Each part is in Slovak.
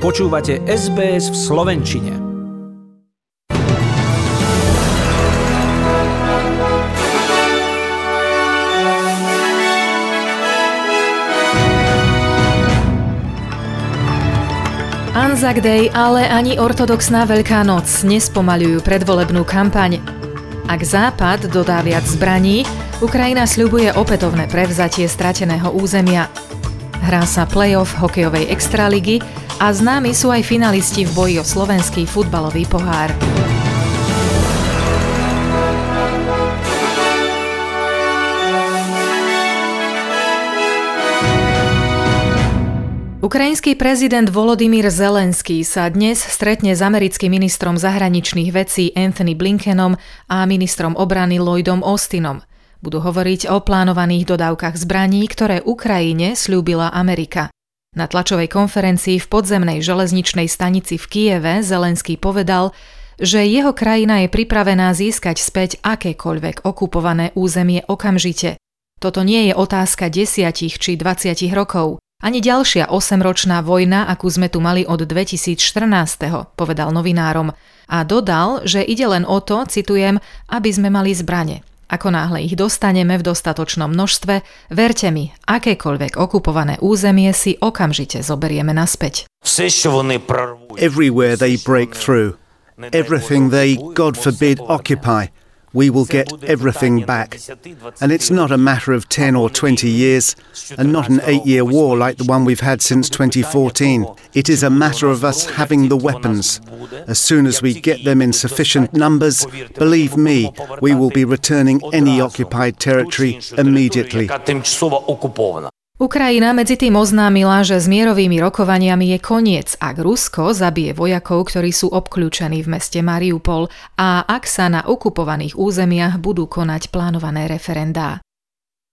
Počúvate SBS v Slovenčine. Anzac Day, ale ani ortodoxná Veľká noc nespomaľujú predvolebnú kampaň. Ak Západ dodá viac zbraní, Ukrajina sľubuje opätovné prevzatie strateného územia. Hrá sa playoff hokejovej extraligy a známi sú aj finalisti v boji o slovenský futbalový pohár. Ukrajinský prezident Volodymyr Zelenský sa dnes stretne s americkým ministrom zahraničných vecí Anthony Blinkenom a ministrom obrany Lloydom Austinom. Budú hovoriť o plánovaných dodávkach zbraní, ktoré Ukrajine slúbila Amerika. Na tlačovej konferencii v podzemnej železničnej stanici v Kieve Zelenský povedal, že jeho krajina je pripravená získať späť akékoľvek okupované územie okamžite. Toto nie je otázka desiatich či 20 rokov, ani ďalšia osemročná vojna, akú sme tu mali od 2014. povedal novinárom a dodal, že ide len o to, citujem, aby sme mali zbrane. Ako náhle ich dostaneme v dostatočnom množstve, verte mi, akékoľvek okupované územie si okamžite zoberieme naspäť. Everywhere they break through, everything they, God forbid, occupy, we will get everything back. And it's not a matter of 10 or 20 years, and not an eight year war like the one we've had since 2014. It is a matter of us having the weapons. As soon as we get them in sufficient numbers, believe me, we will be returning any occupied territory immediately. Ukrajina medzi tým oznámila, že s mierovými rokovaniami je koniec, ak Rusko zabije vojakov, ktorí sú obklúčení v meste Mariupol a ak sa na okupovaných územiach budú konať plánované referendá.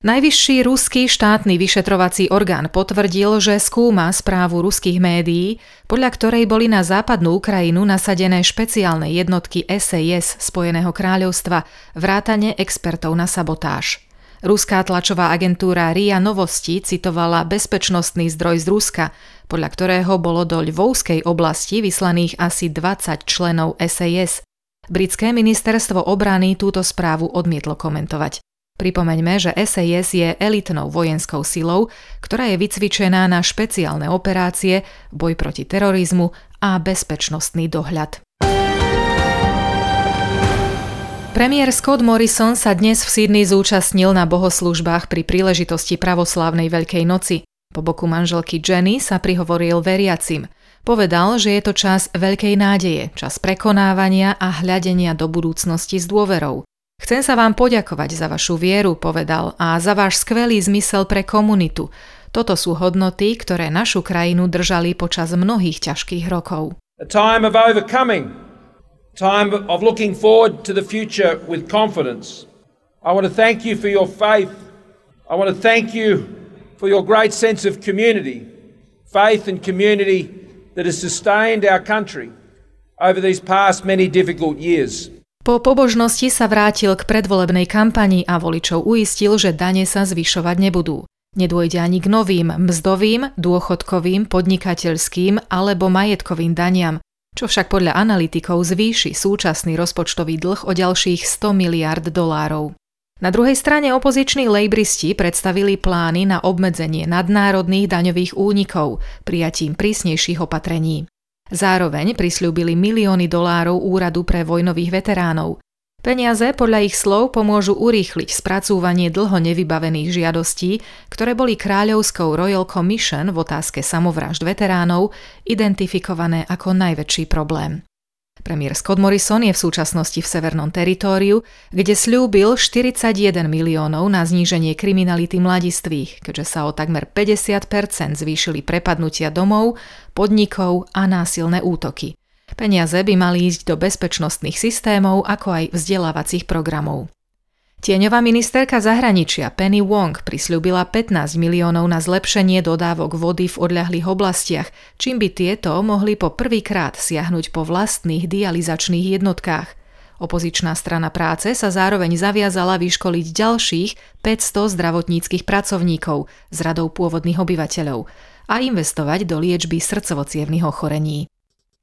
Najvyšší ruský štátny vyšetrovací orgán potvrdil, že skúma správu ruských médií, podľa ktorej boli na západnú Ukrajinu nasadené špeciálne jednotky SAS Spojeného kráľovstva, vrátane expertov na sabotáž. Ruská tlačová agentúra RIA Novosti citovala bezpečnostný zdroj z Ruska, podľa ktorého bolo do Ľvovskej oblasti vyslaných asi 20 členov SAS. Britské ministerstvo obrany túto správu odmietlo komentovať. Pripomeňme, že SAS je elitnou vojenskou silou, ktorá je vycvičená na špeciálne operácie, boj proti terorizmu a bezpečnostný dohľad. Premiér Scott Morrison sa dnes v Sydney zúčastnil na bohoslužbách pri príležitosti pravoslávnej Veľkej noci. Po boku manželky Jenny sa prihovoril veriacim. Povedal, že je to čas veľkej nádeje, čas prekonávania a hľadenia do budúcnosti s dôverou. Chcem sa vám poďakovať za vašu vieru, povedal, a za váš skvelý zmysel pre komunitu. Toto sú hodnoty, ktoré našu krajinu držali počas mnohých ťažkých rokov. A time of overcoming time of looking forward to the future with confidence. I want to thank you for your faith. I want to thank you for your great sense of community, faith and community that has sustained our country over these past many difficult years. Po pobožnosti sa vrátil k predvolebnej kampani a voličov uistil, že dane sa zvyšovať nebudú. Nedôjde ani k novým mzdovým, dôchodkovým, podnikateľským alebo majetkovým daniam, čo však podľa analytikov zvýši súčasný rozpočtový dlh o ďalších 100 miliard dolárov. Na druhej strane opoziční lejbristi predstavili plány na obmedzenie nadnárodných daňových únikov prijatím prísnejších opatrení. Zároveň prisľúbili milióny dolárov úradu pre vojnových veteránov, Peniaze podľa ich slov pomôžu urýchliť spracúvanie dlho nevybavených žiadostí, ktoré boli kráľovskou Royal Commission v otázke samovražd veteránov identifikované ako najväčší problém. Premiér Scott Morrison je v súčasnosti v severnom teritóriu, kde slúbil 41 miliónov na zníženie kriminality mladistvých, keďže sa o takmer 50% zvýšili prepadnutia domov, podnikov a násilné útoky. Peniaze by mali ísť do bezpečnostných systémov, ako aj vzdelávacích programov. Tieňová ministerka zahraničia Penny Wong prisľúbila 15 miliónov na zlepšenie dodávok vody v odľahlých oblastiach, čím by tieto mohli po prvýkrát siahnuť po vlastných dializačných jednotkách. Opozičná strana práce sa zároveň zaviazala vyškoliť ďalších 500 zdravotníckých pracovníkov z radou pôvodných obyvateľov a investovať do liečby srdcovo ochorení.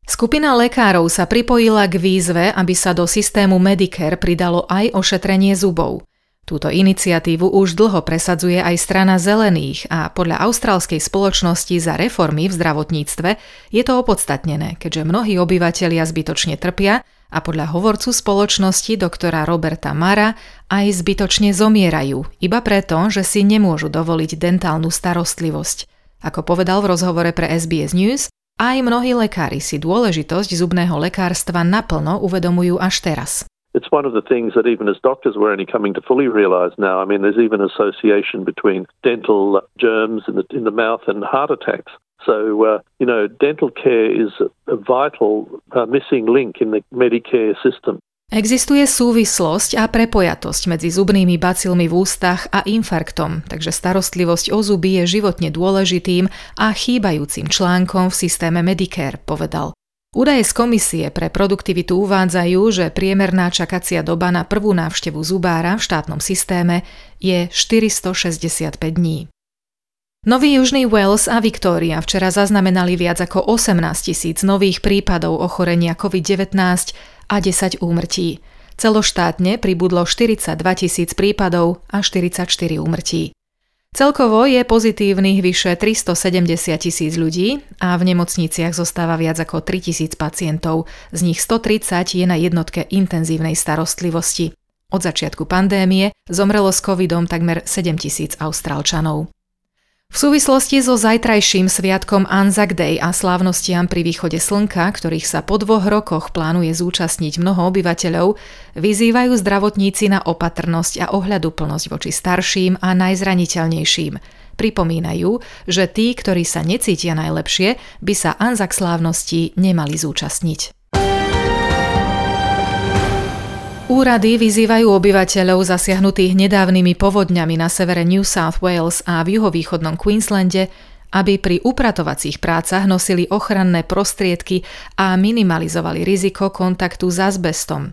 Skupina lekárov sa pripojila k výzve, aby sa do systému Medicare pridalo aj ošetrenie zubov. Túto iniciatívu už dlho presadzuje aj strana zelených a podľa austrálskej spoločnosti za reformy v zdravotníctve je to opodstatnené, keďže mnohí obyvatelia zbytočne trpia a podľa hovorcu spoločnosti doktora Roberta Mara aj zbytočne zomierajú, iba preto, že si nemôžu dovoliť dentálnu starostlivosť. Ako povedal v rozhovore pre SBS News, aj mnohí lekári si dôležitosť zubného lekárstva naplno uvedomujú až teraz. It's one of the things that even as doctors we're only coming to fully realise now. I mean, there's even association between dental germs in the, in the mouth and heart attacks. So, uh, you know, dental care is a vital uh, missing link in the Medicare system. Existuje súvislosť a prepojatosť medzi zubnými bacilmi v ústach a infarktom, takže starostlivosť o zuby je životne dôležitým a chýbajúcim článkom v systéme Medicare, povedal. Údaje z komisie pre produktivitu uvádzajú, že priemerná čakacia doba na prvú návštevu zubára v štátnom systéme je 465 dní. Nový Južný Wales a Victoria včera zaznamenali viac ako 18 tisíc nových prípadov ochorenia COVID-19 a 10 úmrtí. Celoštátne pribudlo 42 tisíc prípadov a 44 úmrtí. Celkovo je pozitívnych vyše 370 tisíc ľudí a v nemocniciach zostáva viac ako 3 tisíc pacientov, z nich 130 je na jednotke intenzívnej starostlivosti. Od začiatku pandémie zomrelo s covidom takmer 7 tisíc austrálčanov. V súvislosti so zajtrajším sviatkom Anzac Day a slávnostiam pri východe slnka, ktorých sa po dvoch rokoch plánuje zúčastniť mnoho obyvateľov, vyzývajú zdravotníci na opatrnosť a ohľaduplnosť voči starším a najzraniteľnejším. Pripomínajú, že tí, ktorí sa necítia najlepšie, by sa Anzac slávnosti nemali zúčastniť. Úrady vyzývajú obyvateľov zasiahnutých nedávnymi povodňami na severe New South Wales a v juhovýchodnom Queenslande, aby pri upratovacích prácach nosili ochranné prostriedky a minimalizovali riziko kontaktu s azbestom.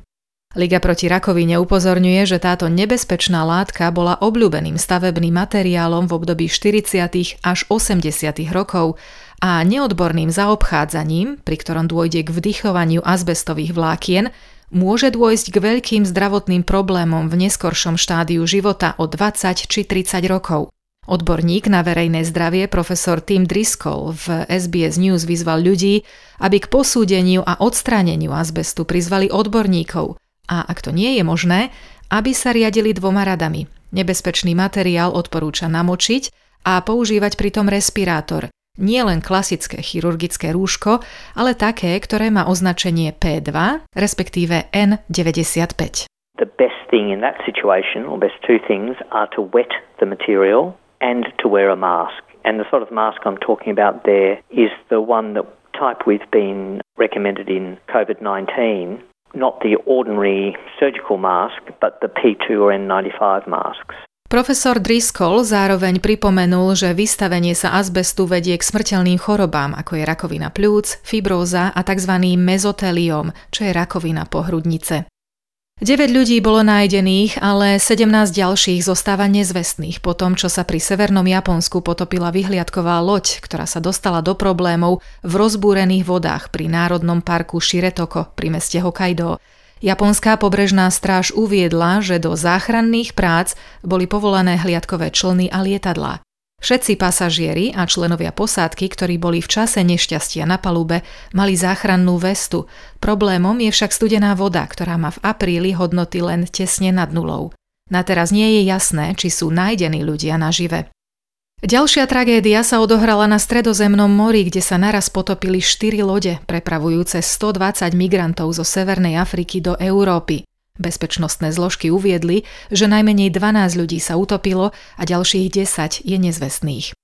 Liga proti rakovine upozorňuje, že táto nebezpečná látka bola obľúbeným stavebným materiálom v období 40. až 80. rokov a neodborným zaobchádzaním, pri ktorom dôjde k vdychovaniu azbestových vlákien, môže dôjsť k veľkým zdravotným problémom v neskoršom štádiu života o 20 či 30 rokov. Odborník na verejné zdravie profesor Tim Driscoll v SBS News vyzval ľudí, aby k posúdeniu a odstráneniu azbestu prizvali odborníkov a ak to nie je možné, aby sa riadili dvoma radami. Nebezpečný materiál odporúča namočiť a používať pritom respirátor – nie len klasické chirurgické rúško, ale také, ktoré má označenie P2, respektíve N95. The best thing in that situation, or best two things, are to wet the material and to wear a mask. And the sort of mask I'm talking about there is the one that type we've been recommended in COVID-19, not the ordinary surgical mask, but the P2 or N95 masks. Profesor Driscoll zároveň pripomenul, že vystavenie sa azbestu vedie k smrteľným chorobám, ako je rakovina plúc, fibróza a tzv. mezoteliom, čo je rakovina pohrudnice. 9 ľudí bolo nájdených, ale 17 ďalších zostáva nezvestných po tom, čo sa pri severnom Japonsku potopila vyhliadková loď, ktorá sa dostala do problémov v rozbúrených vodách pri Národnom parku Shiretoko pri meste Hokkaido. Japonská pobrežná stráž uviedla, že do záchranných prác boli povolané hliadkové člny a lietadlá. Všetci pasažieri a členovia posádky, ktorí boli v čase nešťastia na palube, mali záchrannú vestu. Problémom je však studená voda, ktorá má v apríli hodnoty len tesne nad nulou. Na teraz nie je jasné, či sú nájdení ľudia nažive. Ďalšia tragédia sa odohrala na Stredozemnom mori, kde sa naraz potopili štyri lode, prepravujúce 120 migrantov zo Severnej Afriky do Európy. Bezpečnostné zložky uviedli, že najmenej 12 ľudí sa utopilo a ďalších 10 je nezvestných.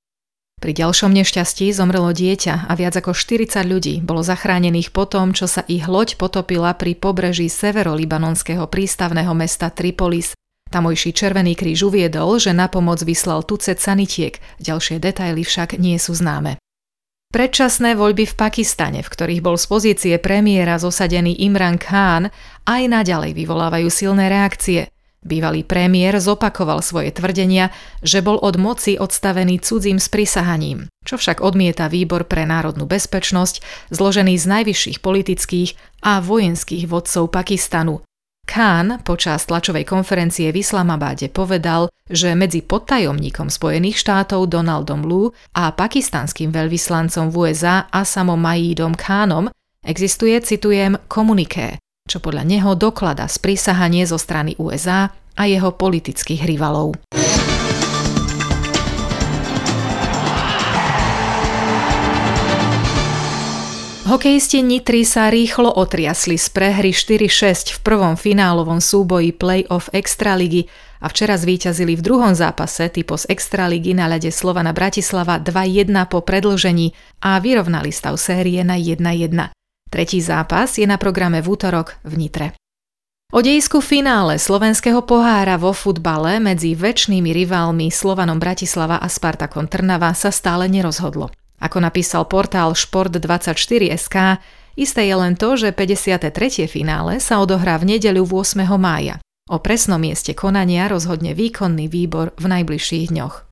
Pri ďalšom nešťastí zomrelo dieťa a viac ako 40 ľudí bolo zachránených po tom, čo sa ich loď potopila pri pobreží severolibanonského prístavného mesta Tripolis Tamojší Červený kríž uviedol, že na pomoc vyslal tucet sanitiek, ďalšie detaily však nie sú známe. Predčasné voľby v Pakistane, v ktorých bol z pozície premiéra zosadený Imran Khan, aj naďalej vyvolávajú silné reakcie. Bývalý premiér zopakoval svoje tvrdenia, že bol od moci odstavený cudzím sprisahaním, čo však odmieta Výbor pre národnú bezpečnosť, zložený z najvyšších politických a vojenských vodcov Pakistanu. Khan počas tlačovej konferencie v Islamabade povedal, že medzi podtajomníkom Spojených štátov Donaldom Lu a pakistanským veľvyslancom v USA Asamom Majídom Khanom existuje, citujem, komuniké, čo podľa neho doklada sprísahanie zo strany USA a jeho politických rivalov. Hokejisti Nitry sa rýchlo otriasli z prehry 4-6 v prvom finálovom súboji play-off Extraligy a včera zvíťazili v druhom zápase typu z Extraligy na ľade Slovana Bratislava 2-1 po predlžení a vyrovnali stav série na 1-1. Tretí zápas je na programe v útorok v Nitre. O dejisku finále slovenského pohára vo futbale medzi väčšnými rivalmi Slovanom Bratislava a Spartakom Trnava sa stále nerozhodlo. Ako napísal portál Šport24.sk, isté je len to, že 53. finále sa odohrá v nedeľu 8. mája. O presnom mieste konania rozhodne výkonný výbor v najbližších dňoch.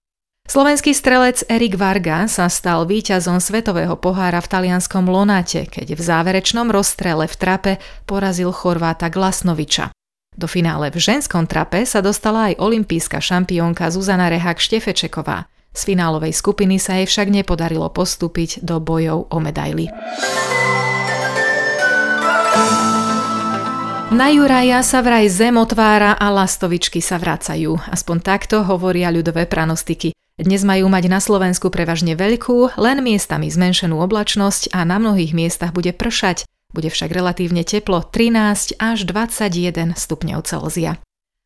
Slovenský strelec Erik Varga sa stal víťazom svetového pohára v talianskom Lonate, keď v záverečnom rozstrele v trape porazil Chorváta Glasnoviča. Do finále v ženskom trape sa dostala aj olimpijská šampiónka Zuzana Rehák Štefečeková. Z finálovej skupiny sa jej však nepodarilo postúpiť do bojov o medaily. Na Juraja sa vraj zem otvára a lastovičky sa vracajú. Aspoň takto hovoria ľudové pranostiky. Dnes majú mať na Slovensku prevažne veľkú, len miestami zmenšenú oblačnosť a na mnohých miestach bude pršať. Bude však relatívne teplo 13 až 21 stupňov Celzia.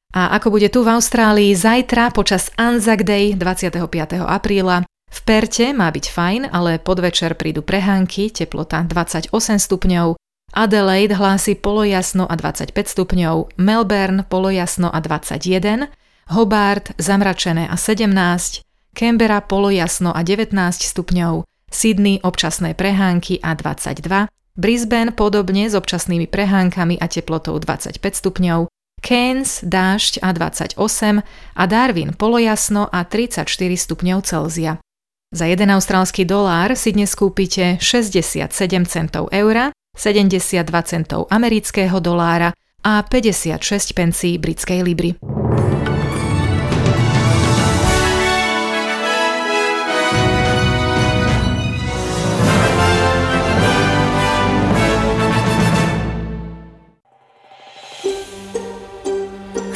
A ako bude tu v Austrálii zajtra počas Anzac Day 25. apríla, v Perte má byť fajn, ale podvečer prídu prehánky, teplota 28 stupňov, Adelaide hlási polojasno a 25 stupňov, Melbourne polojasno a 21, Hobart zamračené a 17, Canberra polojasno a 19 stupňov, Sydney občasné prehánky a 22, Brisbane podobne s občasnými prehánkami a teplotou 25 stupňov, Cairns dážď a 28 a Darwin polojasno a 34 stupňov Celzia. Za 1 austrálsky dolár si dnes kúpite 67 centov eura, 72 centov amerického dolára a 56 pencí britskej libry.